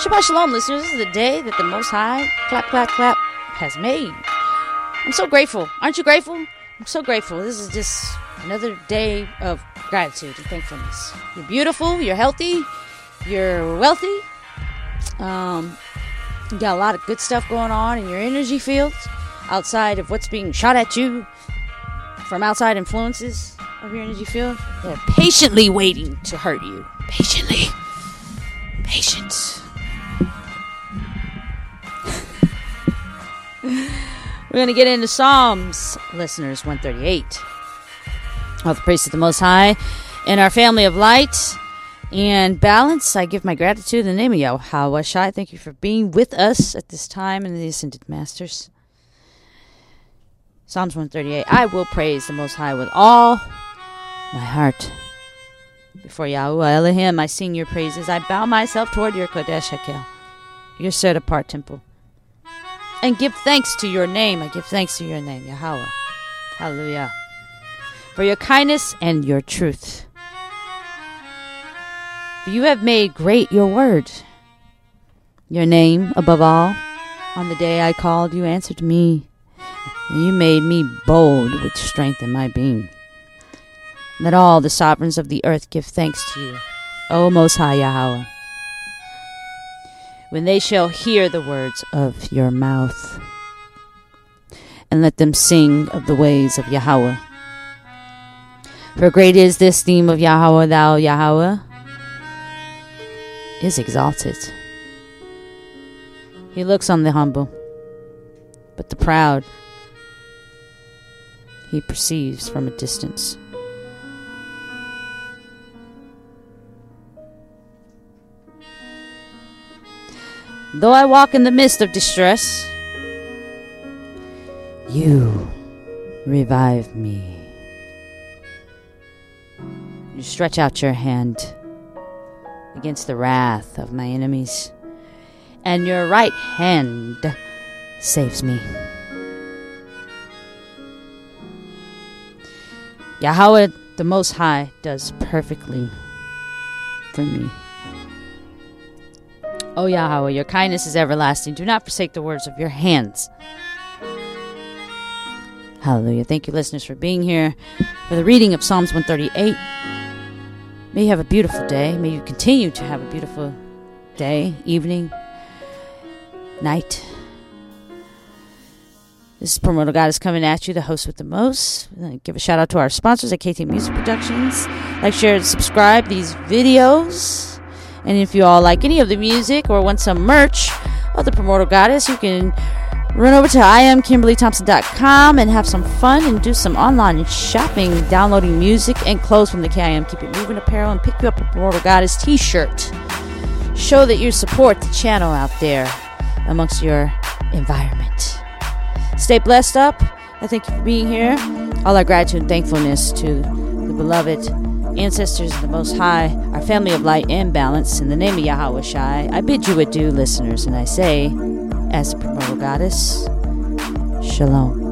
Shabbat Shalom, listeners. This is the day that the Most High, clap, clap, clap, has made. I'm so grateful. Aren't you grateful? I'm so grateful. This is just another day of gratitude and thankfulness. You're beautiful. You're healthy. You're wealthy. Um, you got a lot of good stuff going on in your energy field outside of what's being shot at you from outside influences of your energy field. They're patiently waiting to hurt you. Patiently. We're going to get into Psalms, listeners 138. All the praise to the Most High and our family of light and balance. I give my gratitude in the name of Yahawashi. Thank you for being with us at this time in the Ascended Masters. Psalms 138. I will praise the Most High with all my heart. Before Yahweh Elohim, I sing your praises. I bow myself toward your Kodesh Hakel, your set apart temple and give thanks to your name. I give thanks to your name, Yahweh. Hallelujah. For your kindness and your truth. For you have made great your word. Your name above all. On the day I called, you answered me. And you made me bold with strength in my being. Let all the sovereigns of the earth give thanks to you, O Most High Yahweh when they shall hear the words of your mouth. And let them sing of the ways of Yahweh. For great is this theme of Yahweh, thou Yahweh is exalted. He looks on the humble, but the proud he perceives from a distance. Though I walk in the midst of distress, you revive me. You stretch out your hand against the wrath of my enemies, and your right hand saves me. Yahweh the Most High does perfectly for me. Oh, o Yahweh, your kindness is everlasting. Do not forsake the words of your hands. Hallelujah. Thank you, listeners, for being here for the reading of Psalms 138. May you have a beautiful day. May you continue to have a beautiful day, evening, night. This is Primordial Goddess coming at you, the host with the most. Give a shout out to our sponsors at KT Music Productions. Like, share, and subscribe these videos. And if you all like any of the music or want some merch of the Primordial Goddess, you can run over to iamkimberlythompson.com and have some fun and do some online shopping, downloading music and clothes from the KIM Keep It Moving apparel and pick you up a Primordial Goddess t shirt. Show that you support the channel out there amongst your environment. Stay blessed up. I thank you for being here. All our gratitude and thankfulness to the beloved ancestors of the Most High, our family of light and balance, in the name of Yahawashi, I bid you adieu, listeners, and I say, as the primordial goddess, Shalom.